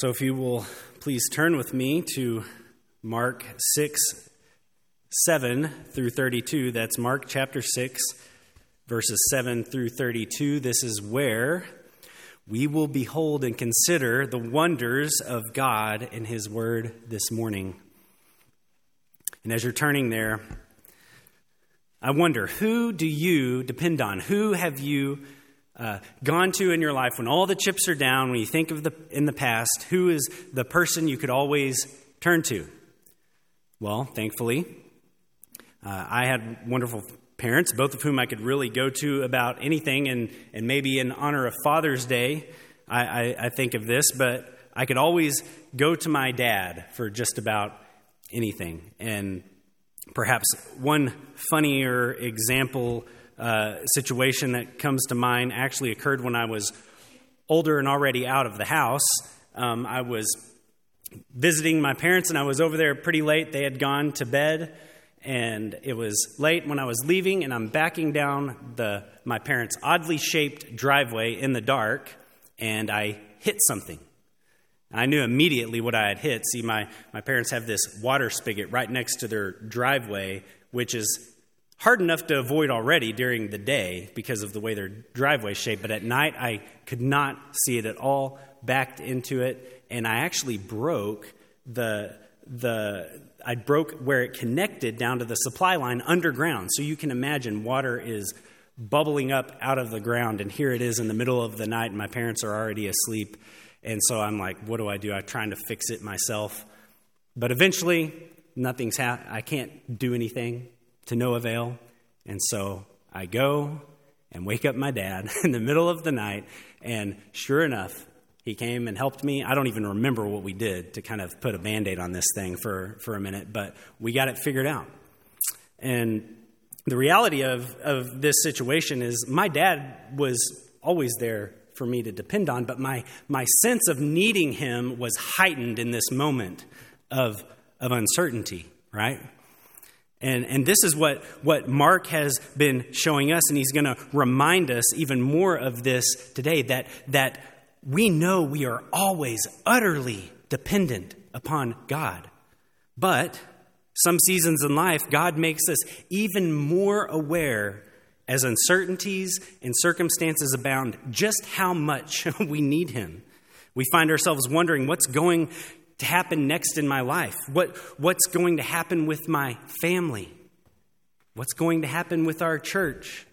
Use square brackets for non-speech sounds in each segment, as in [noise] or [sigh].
So if you will please turn with me to Mark 6, 7 through 32. That's Mark chapter 6, verses 7 through 32. This is where we will behold and consider the wonders of God in His Word this morning. And as you're turning there, I wonder who do you depend on? Who have you uh, gone to in your life when all the chips are down, when you think of the in the past, who is the person you could always turn to? Well, thankfully, uh, I had wonderful parents, both of whom I could really go to about anything, and, and maybe in honor of Father's Day, I, I, I think of this, but I could always go to my dad for just about anything. And perhaps one funnier example uh, situation that comes to mind actually occurred when I was older and already out of the house. Um, I was visiting my parents, and I was over there pretty late. They had gone to bed, and it was late when I was leaving, and I'm backing down the my parents' oddly shaped driveway in the dark, and I hit something. I knew immediately what I had hit. See, my, my parents have this water spigot right next to their driveway, which is hard enough to avoid already during the day because of the way their driveway shaped, but at night I could not see it at all, backed into it, and I actually broke the the I broke where it connected down to the supply line underground. So you can imagine water is bubbling up out of the ground, and here it is in the middle of the night, and my parents are already asleep. And so I'm like, what do I do? I'm trying to fix it myself. But eventually, nothing's I can't do anything to no avail. And so I go and wake up my dad [laughs] in the middle of the night, and sure enough, he came and helped me. I don't even remember what we did to kind of put a band aid on this thing for, for a minute, but we got it figured out. And the reality of, of this situation is my dad was always there for me to depend on, but my, my sense of needing him was heightened in this moment of, of uncertainty, right? And, and this is what, what Mark has been showing us, and he's going to remind us even more of this today that, that we know we are always utterly dependent upon God. But some seasons in life, God makes us even more aware as uncertainties and circumstances abound just how much [laughs] we need Him. We find ourselves wondering what's going to happen next in my life? What, what's going to happen with my family? What's going to happen with our church?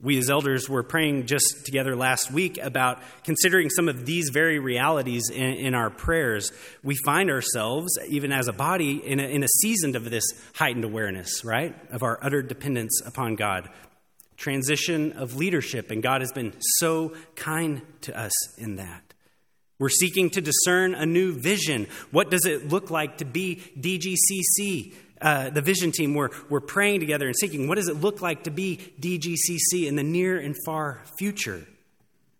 We as elders were praying just together last week about considering some of these very realities in, in our prayers. We find ourselves, even as a body, in a, in a season of this heightened awareness, right? Of our utter dependence upon God. Transition of leadership, and God has been so kind to us in that. We're seeking to discern a new vision. What does it look like to be DGCC? Uh, the vision team, we're, we're praying together and seeking what does it look like to be DGCC in the near and far future?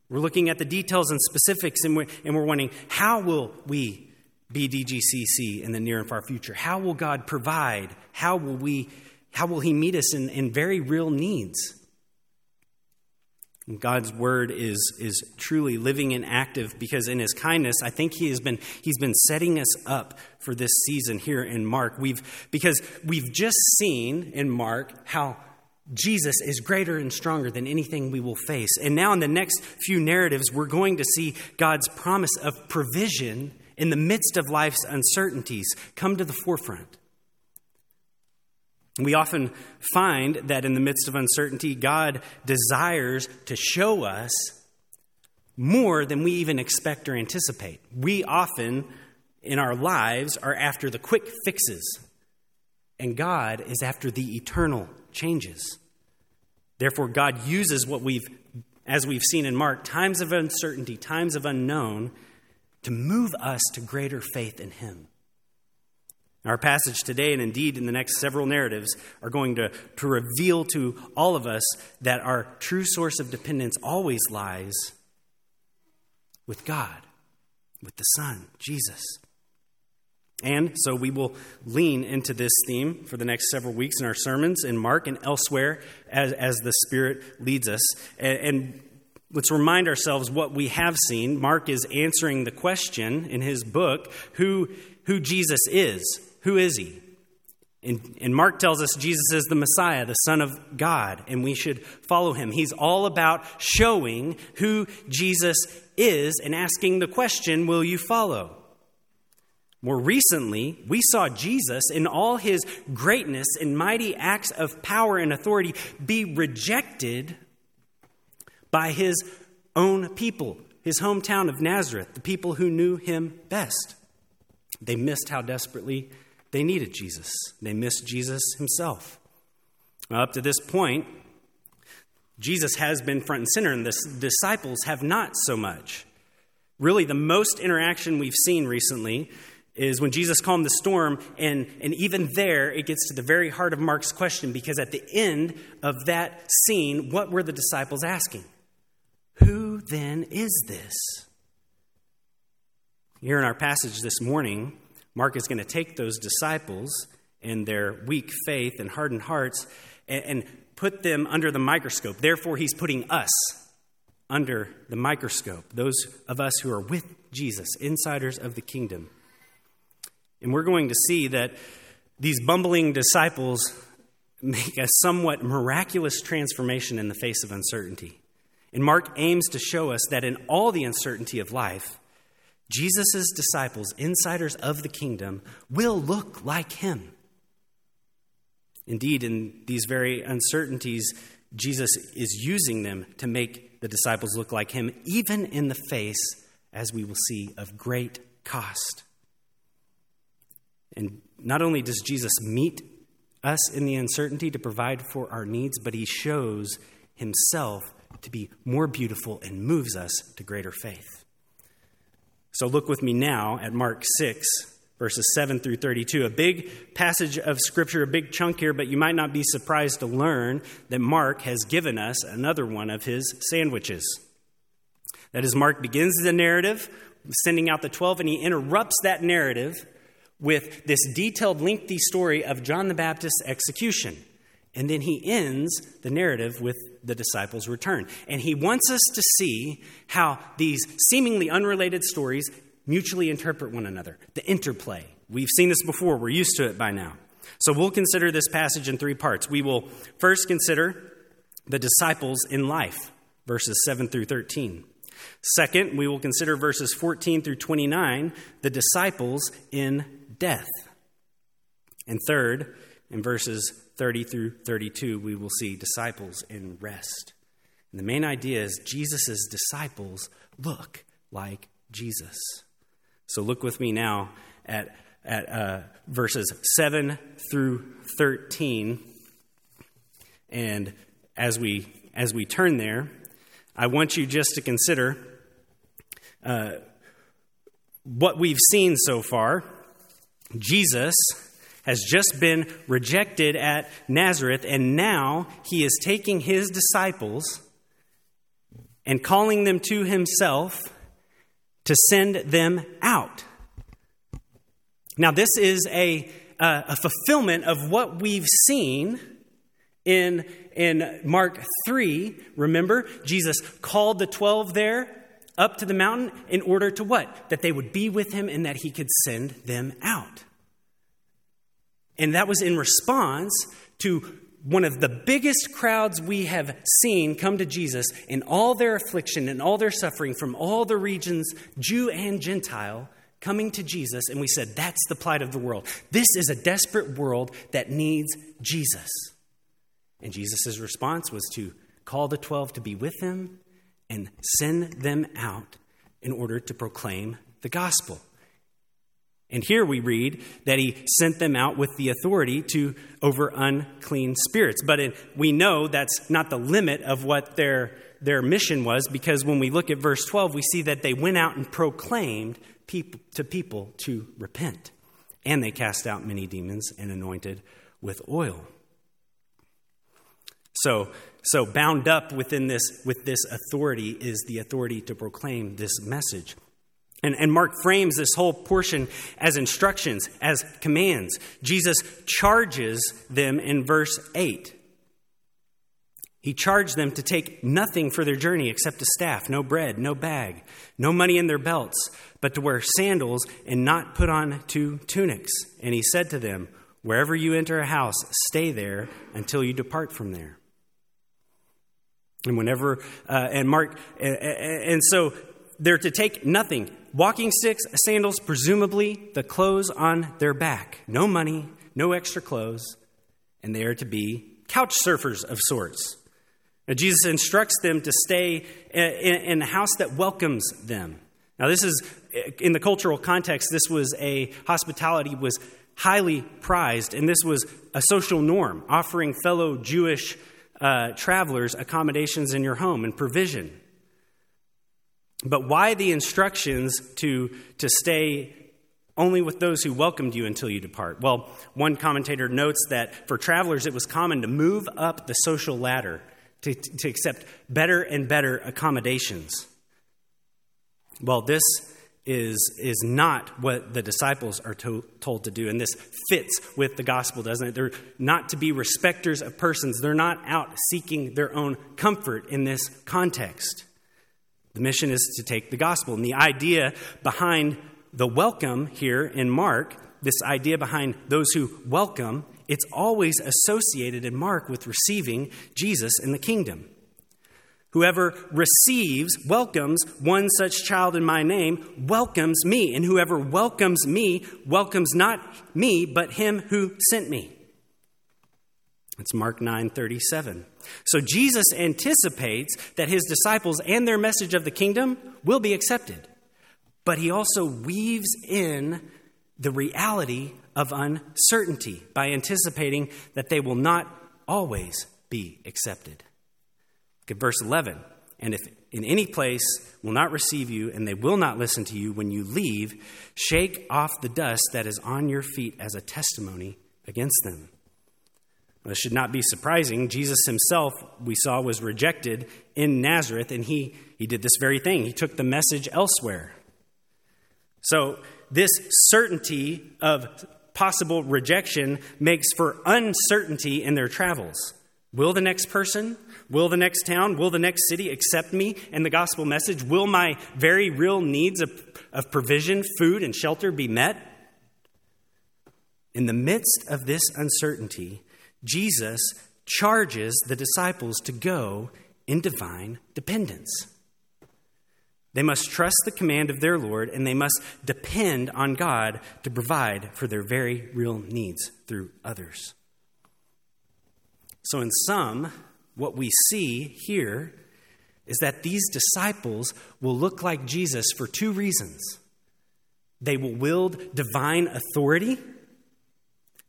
We're looking at the details and specifics, and we're, and we're wondering how will we be DGCC in the near and far future? How will God provide? How will, we, how will He meet us in, in very real needs? God's word is, is truly living and active because in his kindness, I think he has been, he's been setting us up for this season here in Mark. We've, because we've just seen in Mark how Jesus is greater and stronger than anything we will face. And now in the next few narratives, we're going to see God's promise of provision in the midst of life's uncertainties come to the forefront. We often find that in the midst of uncertainty, God desires to show us more than we even expect or anticipate. We often, in our lives, are after the quick fixes, and God is after the eternal changes. Therefore, God uses what we've, as we've seen in Mark, times of uncertainty, times of unknown, to move us to greater faith in Him. Our passage today, and indeed in the next several narratives, are going to, to reveal to all of us that our true source of dependence always lies with God, with the Son, Jesus. And so we will lean into this theme for the next several weeks in our sermons in Mark and elsewhere as, as the Spirit leads us. And, and let's remind ourselves what we have seen. Mark is answering the question in his book who, who Jesus is. Who is he? And, and, Mark tells us Jesus is the Messiah, the Son of God, and we should follow him. He's all about showing who Jesus is and asking the question, Will you follow? More recently, we saw Jesus in all his greatness and mighty acts of power and authority be rejected by his own people, his hometown of Nazareth, the people who knew him best. They missed how desperately they needed Jesus. They missed Jesus himself. Well, up to this point, Jesus has been front and center, and the disciples have not so much. Really, the most interaction we've seen recently is when Jesus calmed the storm, and, and even there, it gets to the very heart of Mark's question because at the end of that scene, what were the disciples asking? Who then is this? Here in our passage this morning, Mark is going to take those disciples and their weak faith and hardened hearts and, and put them under the microscope. Therefore, he's putting us under the microscope, those of us who are with Jesus, insiders of the kingdom. And we're going to see that these bumbling disciples make a somewhat miraculous transformation in the face of uncertainty. And Mark aims to show us that in all the uncertainty of life, Jesus' disciples, insiders of the kingdom, will look like him. Indeed, in these very uncertainties, Jesus is using them to make the disciples look like him, even in the face, as we will see, of great cost. And not only does Jesus meet us in the uncertainty to provide for our needs, but he shows himself to be more beautiful and moves us to greater faith. So look with me now at Mark 6, verses 7 through 32. A big passage of scripture, a big chunk here, but you might not be surprised to learn that Mark has given us another one of his sandwiches. That is, Mark begins the narrative, sending out the 12, and he interrupts that narrative with this detailed, lengthy story of John the Baptist's execution. And then he ends the narrative with the disciples' return. And he wants us to see how these seemingly unrelated stories mutually interpret one another, the interplay. We've seen this before, we're used to it by now. So we'll consider this passage in three parts. We will first consider the disciples in life, verses 7 through 13. Second, we will consider verses 14 through 29, the disciples in death. And third, in verses 30 through 32, we will see disciples in rest. And the main idea is Jesus' disciples look like Jesus. So look with me now at, at uh, verses 7 through 13. And as we, as we turn there, I want you just to consider uh, what we've seen so far Jesus has just been rejected at Nazareth, and now he is taking his disciples and calling them to himself to send them out. Now, this is a, uh, a fulfillment of what we've seen in, in Mark 3. Remember, Jesus called the 12 there up to the mountain in order to what? That they would be with him and that he could send them out. And that was in response to one of the biggest crowds we have seen come to Jesus in all their affliction and all their suffering from all the regions, Jew and Gentile, coming to Jesus. And we said, that's the plight of the world. This is a desperate world that needs Jesus. And Jesus' response was to call the 12 to be with him and send them out in order to proclaim the gospel. And here we read that he sent them out with the authority to over unclean spirits. But it, we know that's not the limit of what their, their mission was because when we look at verse 12, we see that they went out and proclaimed people, to people to repent. And they cast out many demons and anointed with oil. So so, bound up within this, with this authority is the authority to proclaim this message. And, and Mark frames this whole portion as instructions, as commands. Jesus charges them in verse 8. He charged them to take nothing for their journey except a staff, no bread, no bag, no money in their belts, but to wear sandals and not put on two tunics. And he said to them, Wherever you enter a house, stay there until you depart from there. And whenever, uh, and Mark, and, and so they're to take nothing walking sticks, sandals, presumably the clothes on their back. No money, no extra clothes, and they are to be couch surfers of sorts. Now, Jesus instructs them to stay in a house that welcomes them. Now, this is, in the cultural context, this was a hospitality was highly prized, and this was a social norm, offering fellow Jewish uh, travelers accommodations in your home and provision. But why the instructions to, to stay only with those who welcomed you until you depart? Well, one commentator notes that for travelers, it was common to move up the social ladder to, to accept better and better accommodations. Well, this is, is not what the disciples are to, told to do. And this fits with the gospel, doesn't it? They're not to be respecters of persons, they're not out seeking their own comfort in this context. The mission is to take the gospel. And the idea behind the welcome here in Mark, this idea behind those who welcome, it's always associated in Mark with receiving Jesus in the kingdom. Whoever receives, welcomes one such child in my name, welcomes me. And whoever welcomes me, welcomes not me, but him who sent me. It's Mark 9 37. So Jesus anticipates that his disciples and their message of the kingdom will be accepted. But he also weaves in the reality of uncertainty by anticipating that they will not always be accepted. Look at verse 11. And if in any place will not receive you, and they will not listen to you when you leave, shake off the dust that is on your feet as a testimony against them. This should not be surprising. Jesus himself, we saw, was rejected in Nazareth, and he, he did this very thing. He took the message elsewhere. So, this certainty of possible rejection makes for uncertainty in their travels. Will the next person, will the next town, will the next city accept me and the gospel message? Will my very real needs of, of provision, food, and shelter be met? In the midst of this uncertainty, Jesus charges the disciples to go in divine dependence. They must trust the command of their Lord and they must depend on God to provide for their very real needs through others. So, in sum, what we see here is that these disciples will look like Jesus for two reasons. They will wield divine authority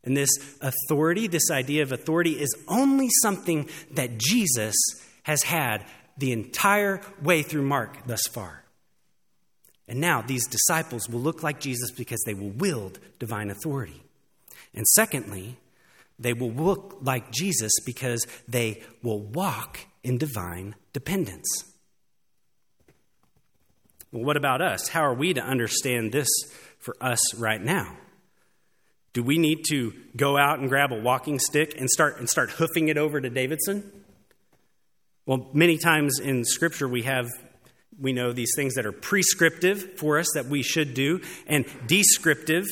and this authority, this idea of authority, is only something that Jesus has had the entire way through Mark thus far. And now these disciples will look like Jesus because they will wield divine authority. And secondly, they will look like Jesus because they will walk in divine dependence. Well, what about us? How are we to understand this for us right now? Do we need to go out and grab a walking stick and start and start hoofing it over to Davidson? Well, many times in scripture we have we know these things that are prescriptive for us that we should do and descriptive.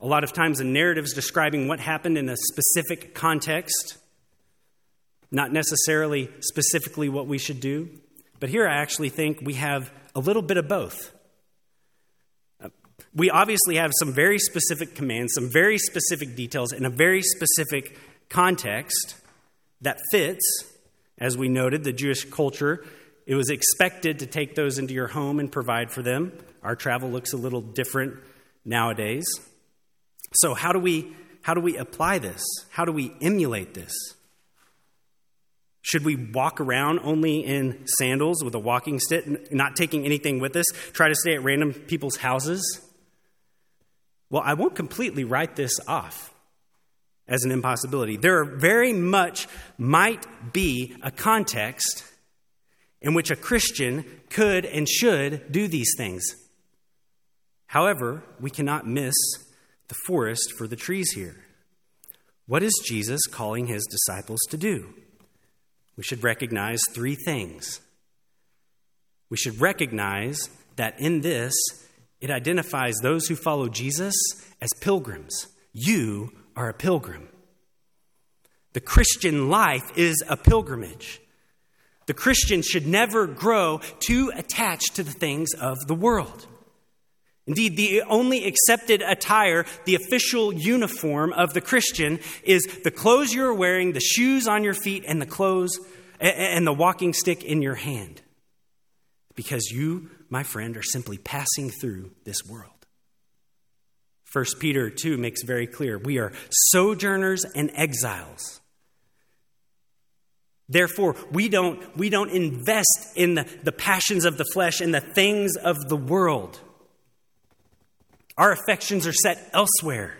A lot of times in narratives describing what happened in a specific context not necessarily specifically what we should do. But here i actually think we have a little bit of both we obviously have some very specific commands, some very specific details in a very specific context that fits, as we noted, the Jewish culture. It was expected to take those into your home and provide for them. Our travel looks a little different nowadays. So, how do we, how do we apply this? How do we emulate this? Should we walk around only in sandals with a walking stick, not taking anything with us? Try to stay at random people's houses? Well, I won't completely write this off as an impossibility. There very much might be a context in which a Christian could and should do these things. However, we cannot miss the forest for the trees here. What is Jesus calling his disciples to do? we should recognize three things. We should recognize that in this, it identifies those who follow Jesus as pilgrims. You are a pilgrim. The Christian life is a pilgrimage. The Christian should never grow too attached to the things of the world. Indeed, the only accepted attire, the official uniform of the Christian, is the clothes you're wearing, the shoes on your feet, and the clothes and the walking stick in your hand. Because you, my friend, are simply passing through this world. 1 Peter 2 makes very clear we are sojourners and exiles. Therefore, we don't, we don't invest in the, the passions of the flesh and the things of the world. Our affections are set elsewhere.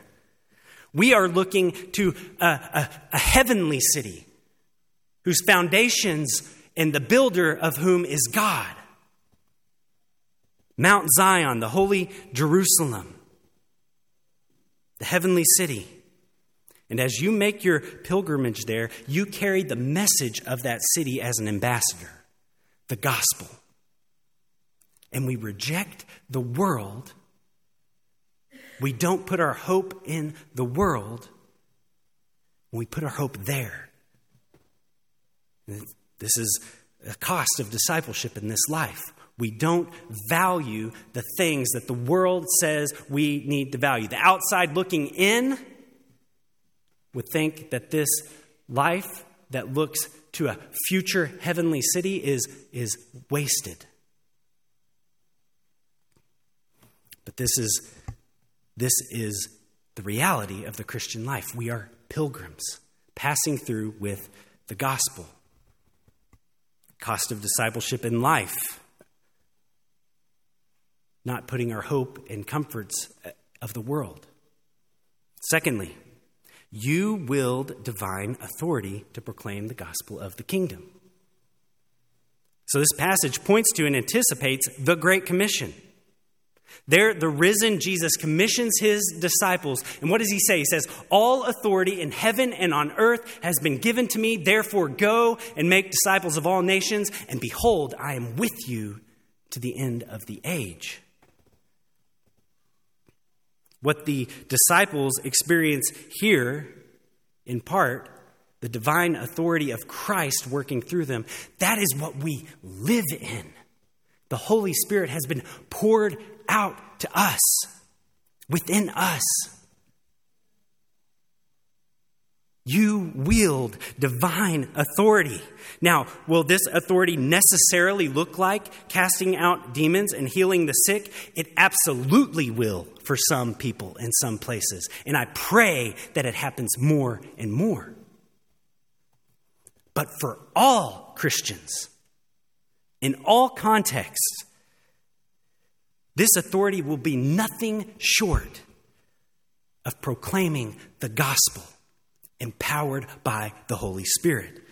We are looking to a, a, a heavenly city whose foundations and the builder of whom is God. Mount Zion, the holy Jerusalem, the heavenly city. And as you make your pilgrimage there, you carry the message of that city as an ambassador, the gospel. And we reject the world. We don't put our hope in the world. We put our hope there. This is a cost of discipleship in this life. We don't value the things that the world says we need to value. The outside looking in would think that this life that looks to a future heavenly city is, is wasted. But this is, this is the reality of the Christian life. We are pilgrims passing through with the gospel. Cost of discipleship in life not putting our hope in comforts uh, of the world. Secondly, you willed divine authority to proclaim the gospel of the kingdom. So, this passage points to and anticipates the Great Commission. There, the risen Jesus commissions his disciples. And what does he say? He says, All authority in heaven and on earth has been given to me. Therefore, go and make disciples of all nations. And behold, I am with you to the end of the age. What the disciples experience here, in part, the divine authority of Christ working through them, that is what we live in. The Holy Spirit has been poured out to us, within us. You wield divine authority. Now, will this authority necessarily look like casting out demons and healing the sick? It absolutely will for some people in some places. And I pray that it happens more and more. But for all Christians, in all contexts, this authority will be nothing short of proclaiming the gospel empowered by the Holy Spirit.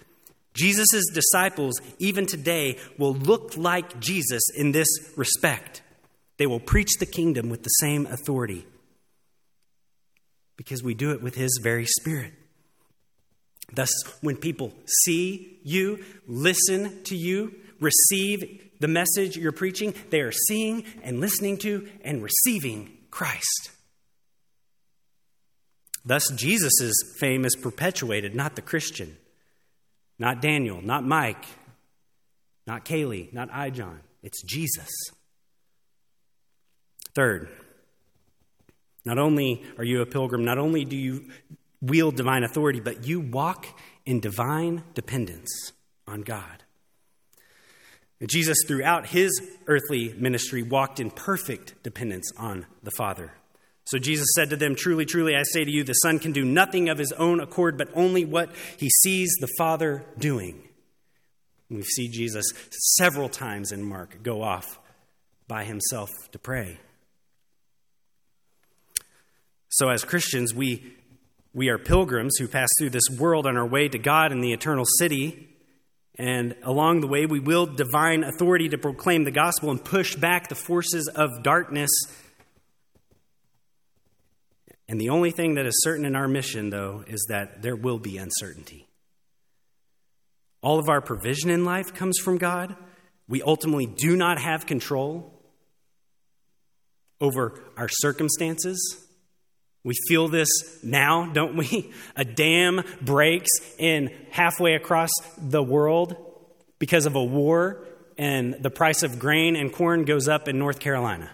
Jesus' disciples, even today, will look like Jesus in this respect. They will preach the kingdom with the same authority because we do it with His very Spirit. Thus, when people see you, listen to you, receive the message you're preaching, they are seeing and listening to and receiving Christ. Thus, Jesus' fame is perpetuated, not the Christian, not Daniel, not Mike, not Kaylee, not I, John. It's Jesus. Third, not only are you a pilgrim, not only do you wield divine authority, but you walk in divine dependence on God. And Jesus, throughout his earthly ministry, walked in perfect dependence on the Father. So Jesus said to them, Truly, truly, I say to you, the Son can do nothing of his own accord, but only what he sees the Father doing. And we see Jesus several times in Mark go off by himself to pray. So, as Christians, we, we are pilgrims who pass through this world on our way to God in the eternal city. And along the way, we wield divine authority to proclaim the gospel and push back the forces of darkness and the only thing that is certain in our mission, though, is that there will be uncertainty. All of our provision in life comes from God. We ultimately do not have control over our circumstances. We feel this now, don't we? [laughs] A dam breaks in halfway across the world because of a war, and the price of grain and corn goes up in North Carolina.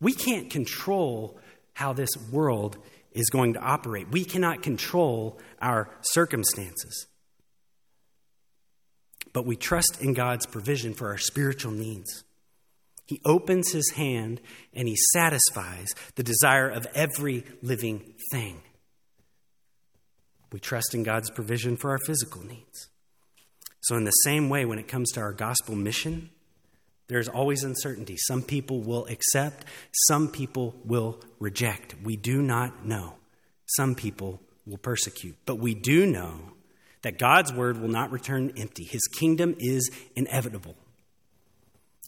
We can't control how this world is going to operate. We cannot control our circumstances. But we trust in God's provision for our spiritual needs. He opens his hand and he satisfies the desire of every living thing. We trust in God's provision for our physical needs. So, in the same way, when it comes to our gospel mission, there's always uncertainty. Some people will accept, some people will reject. We do not know. Some people will persecute. But we do know that God's word will not return empty. His kingdom is inevitable.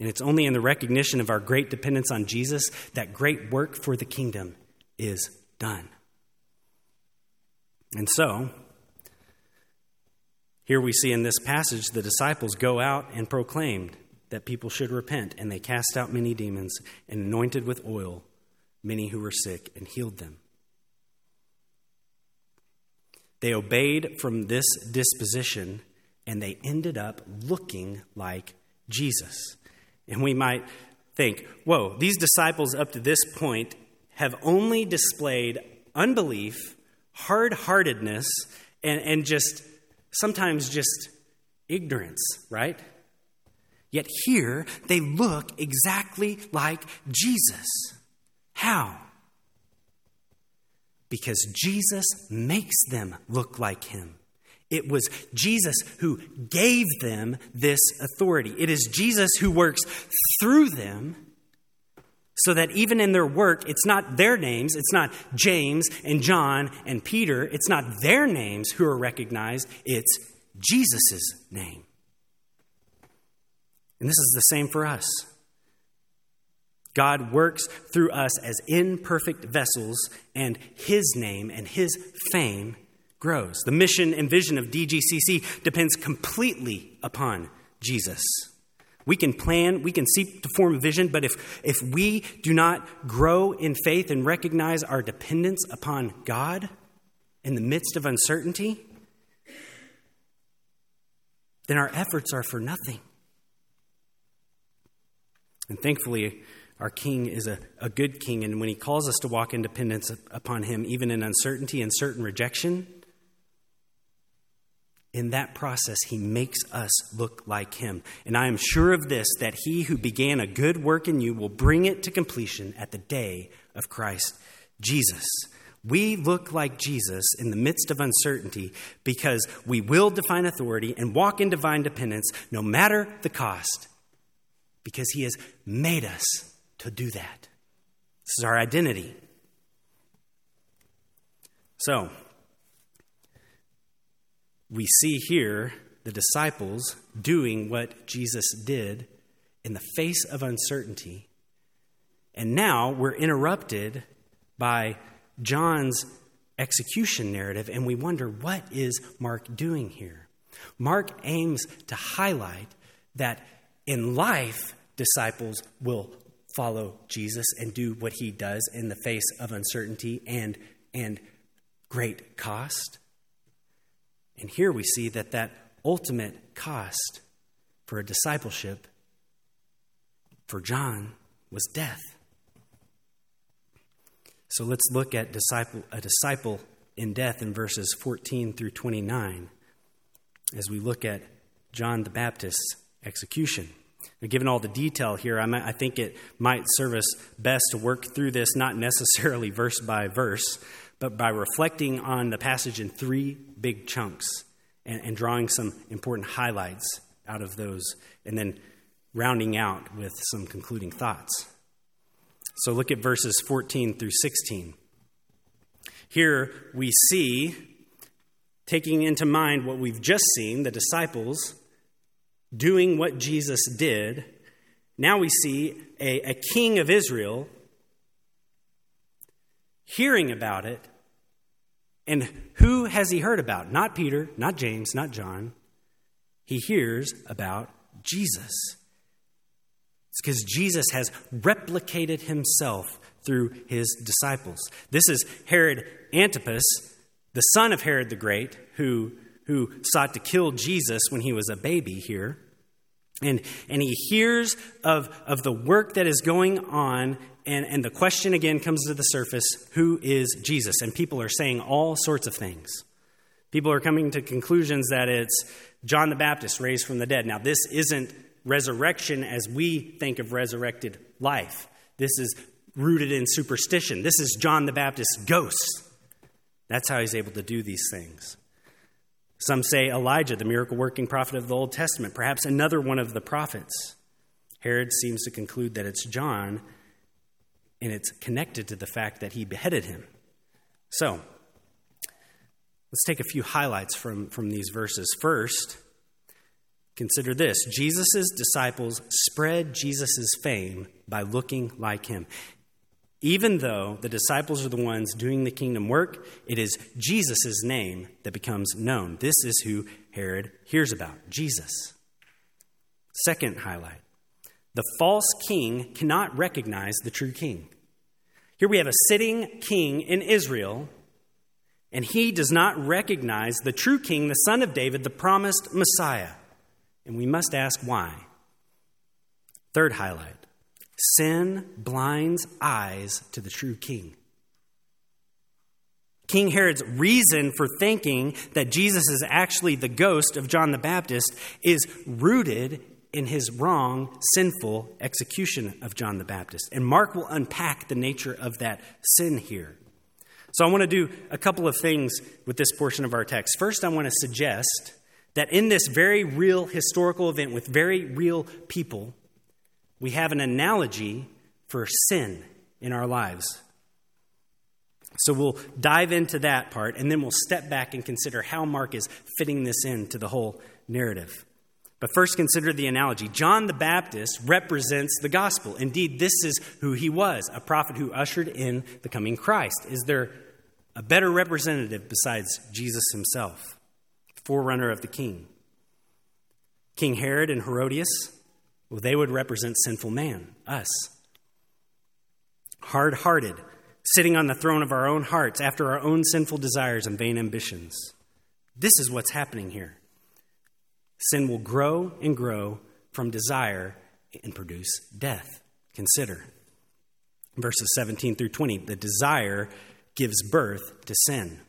And it's only in the recognition of our great dependence on Jesus that great work for the kingdom is done. And so, here we see in this passage the disciples go out and proclaimed that people should repent, and they cast out many demons and anointed with oil many who were sick and healed them. They obeyed from this disposition, and they ended up looking like Jesus. And we might think, whoa, these disciples up to this point have only displayed unbelief, hard heartedness, and, and just sometimes just ignorance, right? Yet here they look exactly like Jesus. How? Because Jesus makes them look like him. It was Jesus who gave them this authority. It is Jesus who works through them so that even in their work, it's not their names, it's not James and John and Peter, it's not their names who are recognized, it's Jesus' name. And this is the same for us. God works through us as imperfect vessels, and His name and His fame grows. The mission and vision of DGCC depends completely upon Jesus. We can plan, we can seek to form a vision, but if, if we do not grow in faith and recognize our dependence upon God in the midst of uncertainty, then our efforts are for nothing. And thankfully, our King is a, a good King, and when He calls us to walk in dependence upon Him, even in uncertainty and certain rejection, in that process, he makes us look like him. And I am sure of this that he who began a good work in you will bring it to completion at the day of Christ Jesus. We look like Jesus in the midst of uncertainty because we will define authority and walk in divine dependence no matter the cost, because he has made us to do that. This is our identity. So, we see here the disciples doing what Jesus did in the face of uncertainty. And now we're interrupted by John's execution narrative, and we wonder what is Mark doing here? Mark aims to highlight that in life, disciples will follow Jesus and do what he does in the face of uncertainty and, and great cost. And here we see that that ultimate cost for a discipleship for John was death. So let's look at disciple, a disciple in death in verses 14 through 29 as we look at John the Baptist's execution. Given all the detail here, I, might, I think it might serve us best to work through this not necessarily verse by verse, but by reflecting on the passage in three big chunks and, and drawing some important highlights out of those, and then rounding out with some concluding thoughts. So look at verses 14 through 16. Here we see, taking into mind what we've just seen, the disciples doing what Jesus did. Now we see a, a king of Israel hearing about it. And who has he heard about? Not Peter, not James, not John. he hears about Jesus. It's because Jesus has replicated himself through his disciples. This is Herod Antipas, the son of Herod the Great, who, who sought to kill Jesus when he was a baby here. And, and he hears of, of the work that is going on, and, and the question again comes to the surface who is Jesus? And people are saying all sorts of things. People are coming to conclusions that it's John the Baptist raised from the dead. Now, this isn't resurrection as we think of resurrected life. This is rooted in superstition. This is John the Baptist's ghost. That's how he's able to do these things. Some say Elijah, the miracle working prophet of the Old Testament, perhaps another one of the prophets. Herod seems to conclude that it's John, and it's connected to the fact that he beheaded him. So, let's take a few highlights from, from these verses. First, consider this Jesus' disciples spread Jesus' fame by looking like him. Even though the disciples are the ones doing the kingdom work, it is Jesus' name that becomes known. This is who Herod hears about Jesus. Second highlight the false king cannot recognize the true king. Here we have a sitting king in Israel, and he does not recognize the true king, the son of David, the promised Messiah. And we must ask why. Third highlight Sin blinds eyes to the true king. King Herod's reason for thinking that Jesus is actually the ghost of John the Baptist is rooted in his wrong, sinful execution of John the Baptist. And Mark will unpack the nature of that sin here. So I want to do a couple of things with this portion of our text. First, I want to suggest that in this very real historical event with very real people, we have an analogy for sin in our lives. So we'll dive into that part, and then we'll step back and consider how Mark is fitting this into the whole narrative. But first, consider the analogy. John the Baptist represents the gospel. Indeed, this is who he was a prophet who ushered in the coming Christ. Is there a better representative besides Jesus himself, forerunner of the king? King Herod and Herodias well, they would represent sinful man, us. Hard hearted, sitting on the throne of our own hearts after our own sinful desires and vain ambitions. This is what's happening here. Sin will grow and grow from desire and produce death. Consider verses 17 through 20. The desire gives birth to sin.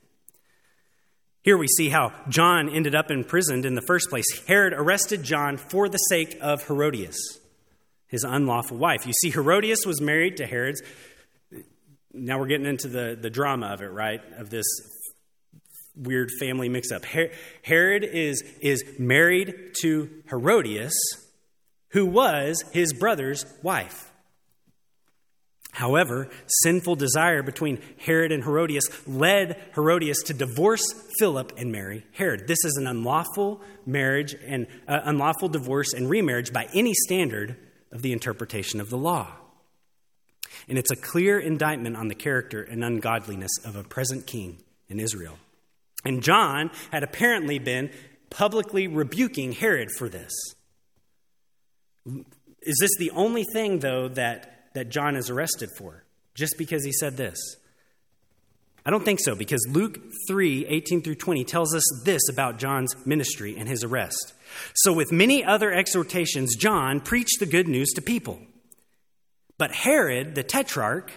Here we see how John ended up imprisoned in the first place. Herod arrested John for the sake of Herodias, his unlawful wife. You see, Herodias was married to Herod's. Now we're getting into the, the drama of it, right? Of this weird family mix up. Herod is, is married to Herodias, who was his brother's wife. However, sinful desire between Herod and Herodias led Herodias to divorce Philip and marry Herod. This is an unlawful marriage and uh, unlawful divorce and remarriage by any standard of the interpretation of the law. And it's a clear indictment on the character and ungodliness of a present king in Israel. And John had apparently been publicly rebuking Herod for this. Is this the only thing, though, that that John is arrested for just because he said this? I don't think so, because Luke 3 18 through 20 tells us this about John's ministry and his arrest. So, with many other exhortations, John preached the good news to people. But Herod, the tetrarch,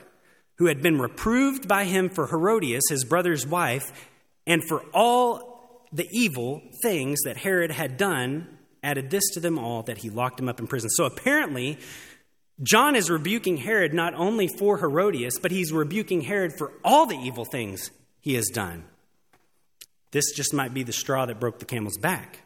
who had been reproved by him for Herodias, his brother's wife, and for all the evil things that Herod had done, added this to them all that he locked him up in prison. So apparently, John is rebuking Herod not only for Herodias, but he's rebuking Herod for all the evil things he has done. This just might be the straw that broke the camel's back.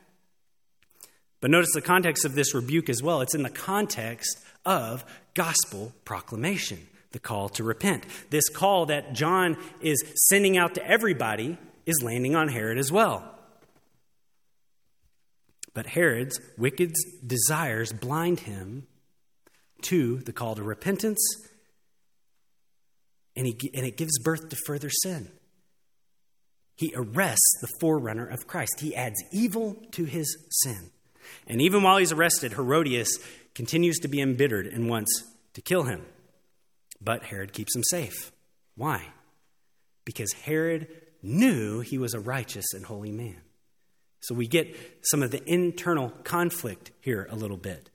But notice the context of this rebuke as well. It's in the context of gospel proclamation, the call to repent. This call that John is sending out to everybody is landing on Herod as well. But Herod's wicked desires blind him to the call to repentance, and, he, and it gives birth to further sin. He arrests the forerunner of Christ. He adds evil to his sin. And even while he's arrested, Herodias continues to be embittered and wants to kill him. But Herod keeps him safe. Why? Because Herod knew he was a righteous and holy man. So we get some of the internal conflict here a little bit.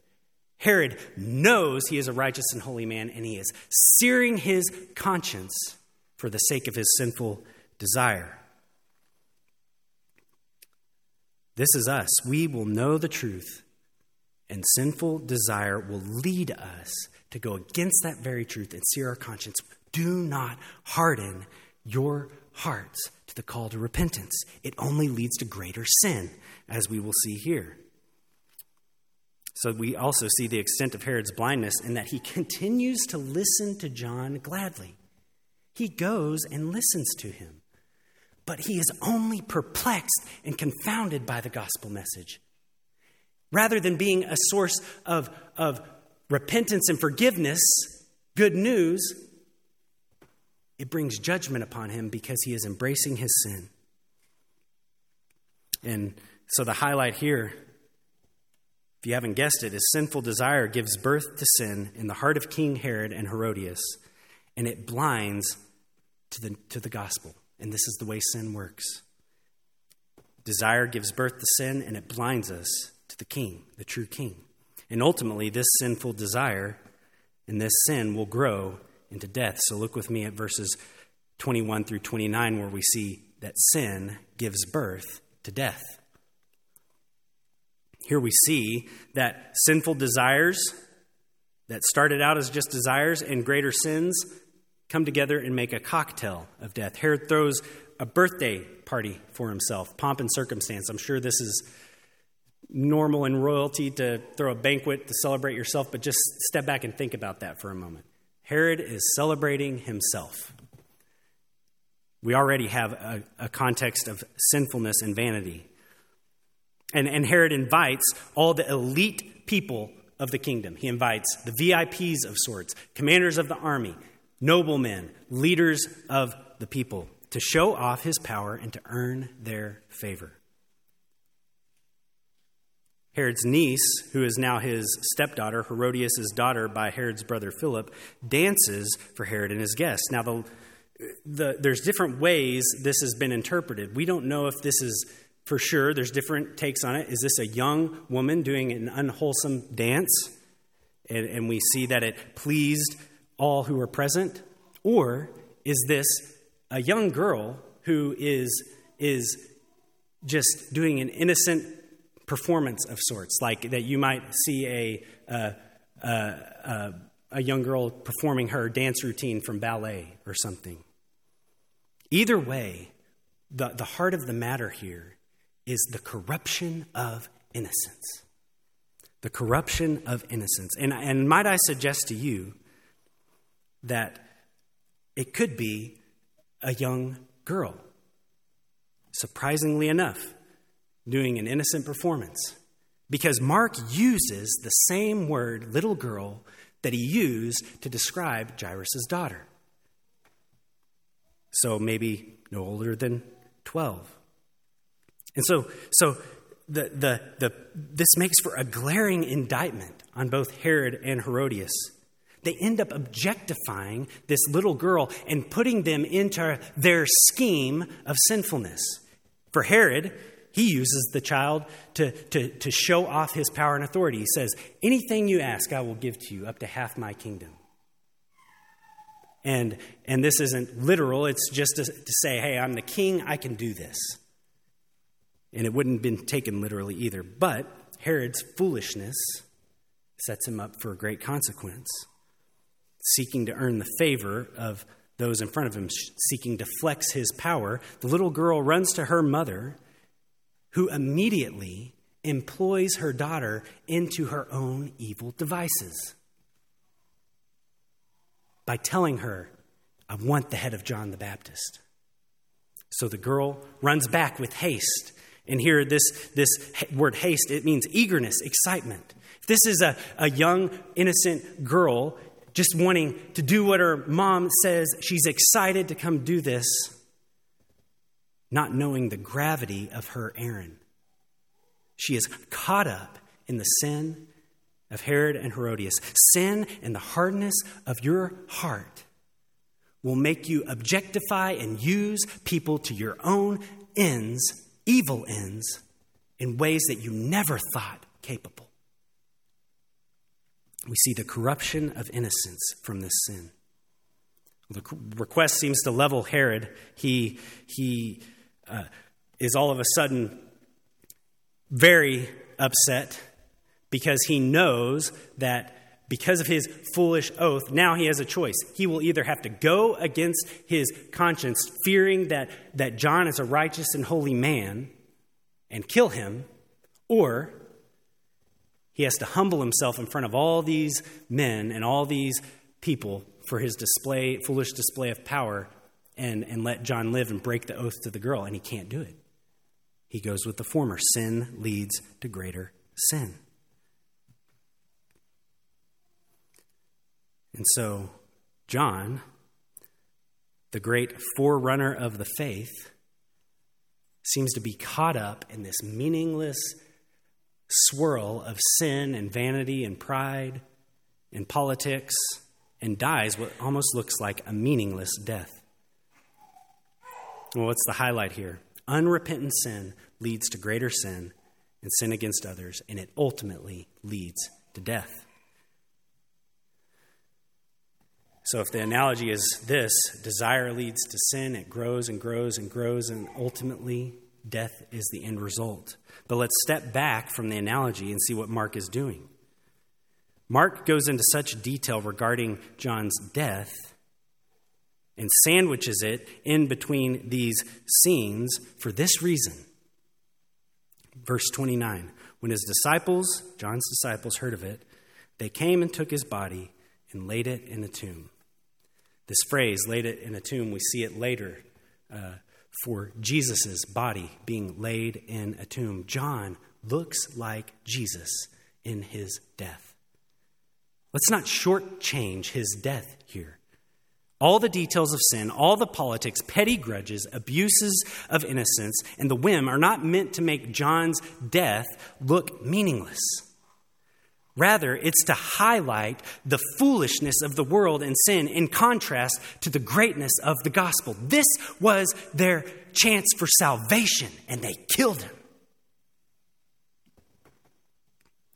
Herod knows he is a righteous and holy man, and he is searing his conscience for the sake of his sinful desire. This is us. We will know the truth, and sinful desire will lead us to go against that very truth and sear our conscience. Do not harden your hearts to the call to repentance. It only leads to greater sin, as we will see here. So we also see the extent of Herod's blindness in that he [laughs] continues to listen to John gladly. He goes and listens to him, but he is only perplexed and confounded by the gospel message. Rather than being a source of, of repentance and forgiveness, good news, it brings judgment upon him because he is embracing his sin. And so the highlight here, if you haven't guessed it, is sinful desire gives birth to sin in the heart of King Herod and Herodias, and it blinds to the, to the gospel. And this is the way sin works. Desire gives birth to sin, and it blinds us to the king, the true king. And ultimately, this sinful desire and this sin will grow into death. So look with me at verses 21 through 29, where we see that sin gives birth to death. Here we see that sinful desires that started out as just desires and greater sins come together and make a cocktail of death. Herod throws a birthday party for himself, pomp and circumstance. I'm sure this is normal in royalty to throw a banquet to celebrate yourself, but just step back and think about that for a moment. Herod is celebrating himself. We already have a, a context of sinfulness and vanity. And, and Herod invites all the elite people of the kingdom. He invites the VIPs of sorts, commanders of the army, noblemen, leaders of the people, to show off his power and to earn their favor. Herod's niece, who is now his stepdaughter, Herodias' daughter by Herod's brother Philip, dances for Herod and his guests. Now, the, the, there's different ways this has been interpreted. We don't know if this is for sure. There's different takes on it. Is this a young woman doing an unwholesome dance? And, and we see that it pleased all who were present? Or is this a young girl who is, is just doing an innocent performance of sorts, like that you might see a, uh, uh, a young girl performing her dance routine from ballet or something. Either way, the, the heart of the matter here is the corruption of innocence. The corruption of innocence. And, and might I suggest to you that it could be a young girl, surprisingly enough doing an innocent performance. Because Mark uses the same word, little girl, that he used to describe Jairus' daughter. So maybe no older than 12. And so, so the, the, the, this makes for a glaring indictment on both Herod and Herodias. They end up objectifying this little girl and putting them into their scheme of sinfulness. For Herod, he uses the child to, to, to show off his power and authority. He says, Anything you ask, I will give to you, up to half my kingdom. And, and this isn't literal, it's just to, to say, Hey, I'm the king, I can do this. And it wouldn't have been taken literally either. But Herod's foolishness sets him up for a great consequence, seeking to earn the favor of those in front of him, seeking to flex his power. The little girl runs to her mother who immediately employs her daughter into her own evil devices by telling her, I want the head of John the Baptist. So the girl runs back with haste. And here, this, this word haste, it means eagerness, excitement. If this is a, a young, innocent girl just wanting to do what her mom says, she's excited to come do this not knowing the gravity of her errand. She is caught up in the sin of Herod and Herodias. Sin and the hardness of your heart will make you objectify and use people to your own ends, evil ends, in ways that you never thought capable. We see the corruption of innocence from this sin. The request seems to level Herod. He, he uh, is all of a sudden very upset because he knows that because of his foolish oath, now he has a choice. He will either have to go against his conscience, fearing that, that John is a righteous and holy man, and kill him, or he has to humble himself in front of all these men and all these people for his display, foolish display of power and, and let John live and break the oath to the girl, and he can't do it. He goes with the former. Sin leads to greater sin. And so, John, the great forerunner of the faith, seems to be caught up in this meaningless swirl of sin and vanity and pride and politics and dies what almost looks like a meaningless death. Well, what's the highlight here? Unrepentant sin leads to greater sin and sin against others, and it ultimately leads to death. So, if the analogy is this desire leads to sin, it grows and grows and grows, and ultimately death is the end result. But let's step back from the analogy and see what Mark is doing. Mark goes into such detail regarding John's death and sandwiches it in between these scenes for this reason. Verse 29 When his disciples, John's disciples, heard of it, they came and took his body and laid it in a tomb. This phrase, laid it in a tomb, we see it later uh, for Jesus' body being laid in a tomb. John looks like Jesus in his death. Let's not shortchange his death here. All the details of sin, all the politics, petty grudges, abuses of innocence, and the whim are not meant to make John's death look meaningless. Rather, it's to highlight the foolishness of the world and sin in contrast to the greatness of the gospel. This was their chance for salvation, and they killed him.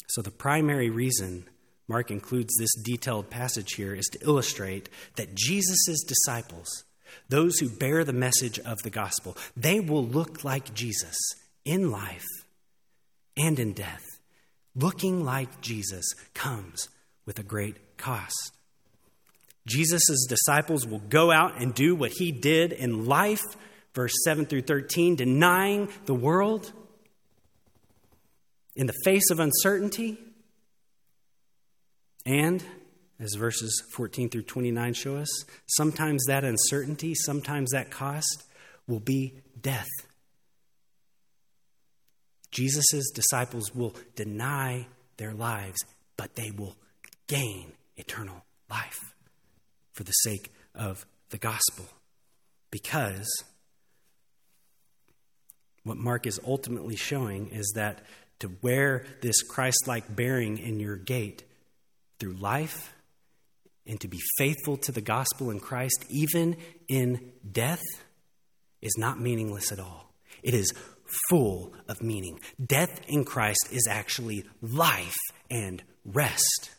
So, the primary reason Mark includes this detailed passage here is to illustrate that Jesus' disciples, those who bear the message of the gospel, they will look like Jesus in life and in death. Looking like Jesus comes with a great cost. Jesus' disciples will go out and do what he did in life, verse 7 through 13, denying the world in the face of uncertainty and, as verses 14 through 29 show us, sometimes that uncertainty, sometimes that cost will be death. Jesus' disciples will deny their lives, but they will gain eternal life for the sake of the gospel. Because what Mark is ultimately showing is that to wear this Christ like bearing in your gait through life and to be faithful to the gospel in Christ, even in death, is not meaningless at all. It is full of meaning. Death in Christ is actually life and rest.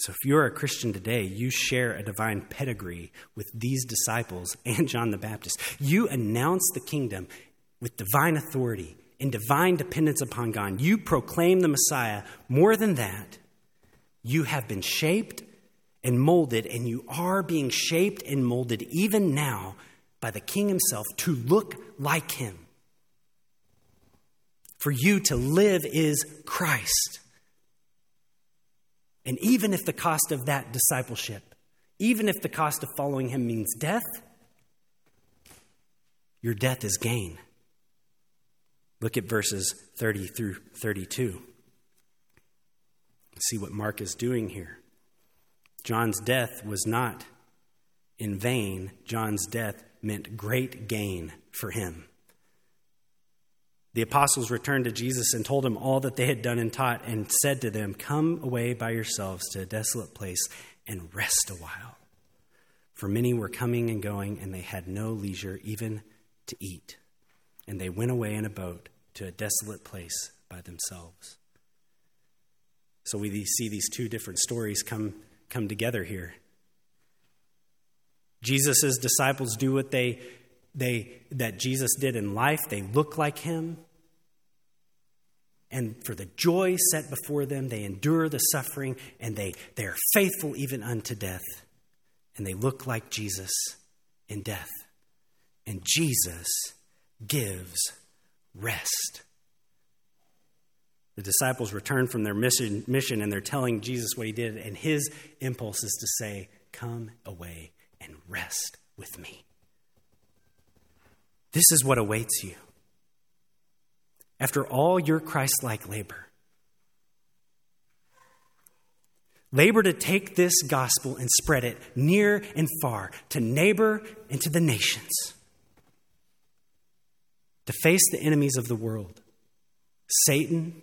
So, if you're a Christian today, you share a divine pedigree with these disciples and John the Baptist. You announce the kingdom with divine authority and divine dependence upon God. You proclaim the Messiah. More than that, you have been shaped and molded, and you are being shaped and molded even now by the King Himself to look like Him. For you to live is Christ. And even if the cost of that discipleship, even if the cost of following Him means death, your death is gain. Look at verses 30 through 32. See what Mark is doing here. John's death was not in vain. John's death meant great gain for him. The apostles returned to Jesus and told him all that they had done and taught, and said to them, Come away by yourselves to a desolate place and rest a while. For many were coming and going, and they had no leisure even to eat. And they went away in a boat to a desolate place by themselves. So we see these two different stories come, come together here. Jesus' disciples do what they, they that Jesus did in life. They look like him. And for the joy set before them, they endure the suffering and they, they are faithful even unto death and they look like Jesus in death. And Jesus gives rest. The disciples return from their mission, mission and they're telling Jesus what he did, and his impulse is to say, Come away and rest with me. This is what awaits you. After all your Christ like labor, Labor to take this gospel and spread it near and far to neighbor and to the nations. To face the enemies of the world Satan,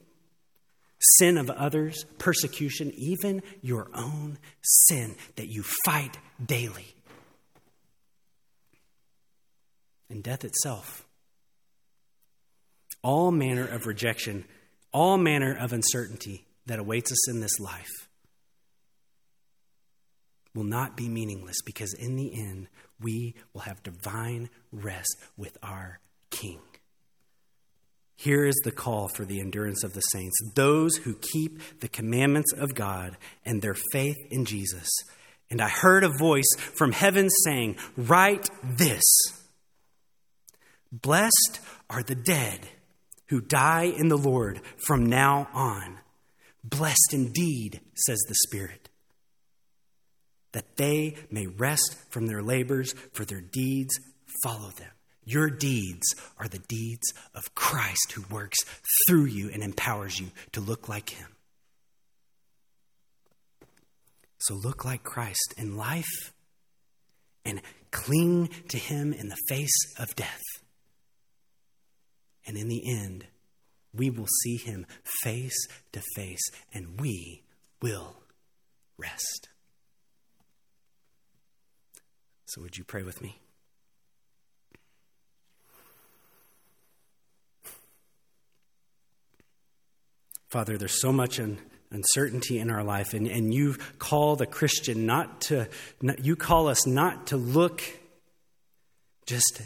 sin of others, persecution, even your own sin that you fight daily, and death itself. All manner of rejection, all manner of uncertainty that awaits us in this life will not be meaningless because in the end, we will have divine rest with our King. Here is the call for the endurance of the saints those who keep the commandments of God and their faith in Jesus. And I heard a voice from heaven saying, Write this Blessed are the dead who die in the Lord from now on. Blessed indeed, says the Spirit that they may rest from their labors, for their deeds follow them. Your deeds are the deeds of Christ who works through you and empowers you to look like Him. So look like Christ in life and cling to Him in the face of death. And in the end, we will see Him face to face and we will rest. So, would you pray with me? Father, there's so much un- uncertainty in our life, and, and you call the Christian not to, you call us not to look just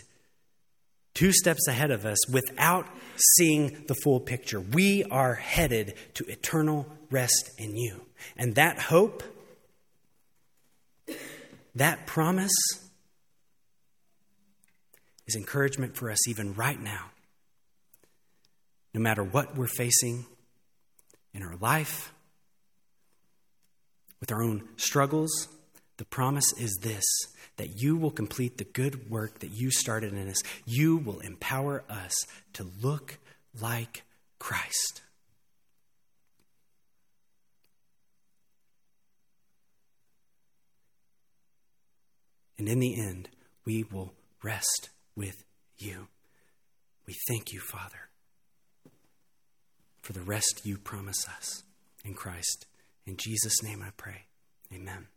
two steps ahead of us without seeing the full picture. We are headed to eternal rest in you. And that hope that promise is encouragement for us even right now. No matter what we're facing in our life, with our own struggles, the promise is this that you will complete the good work that you started in us. You will empower us to look like Christ. And in the end, we will rest with you. We thank you, Father, for the rest you promise us in Christ. In Jesus' name I pray. Amen.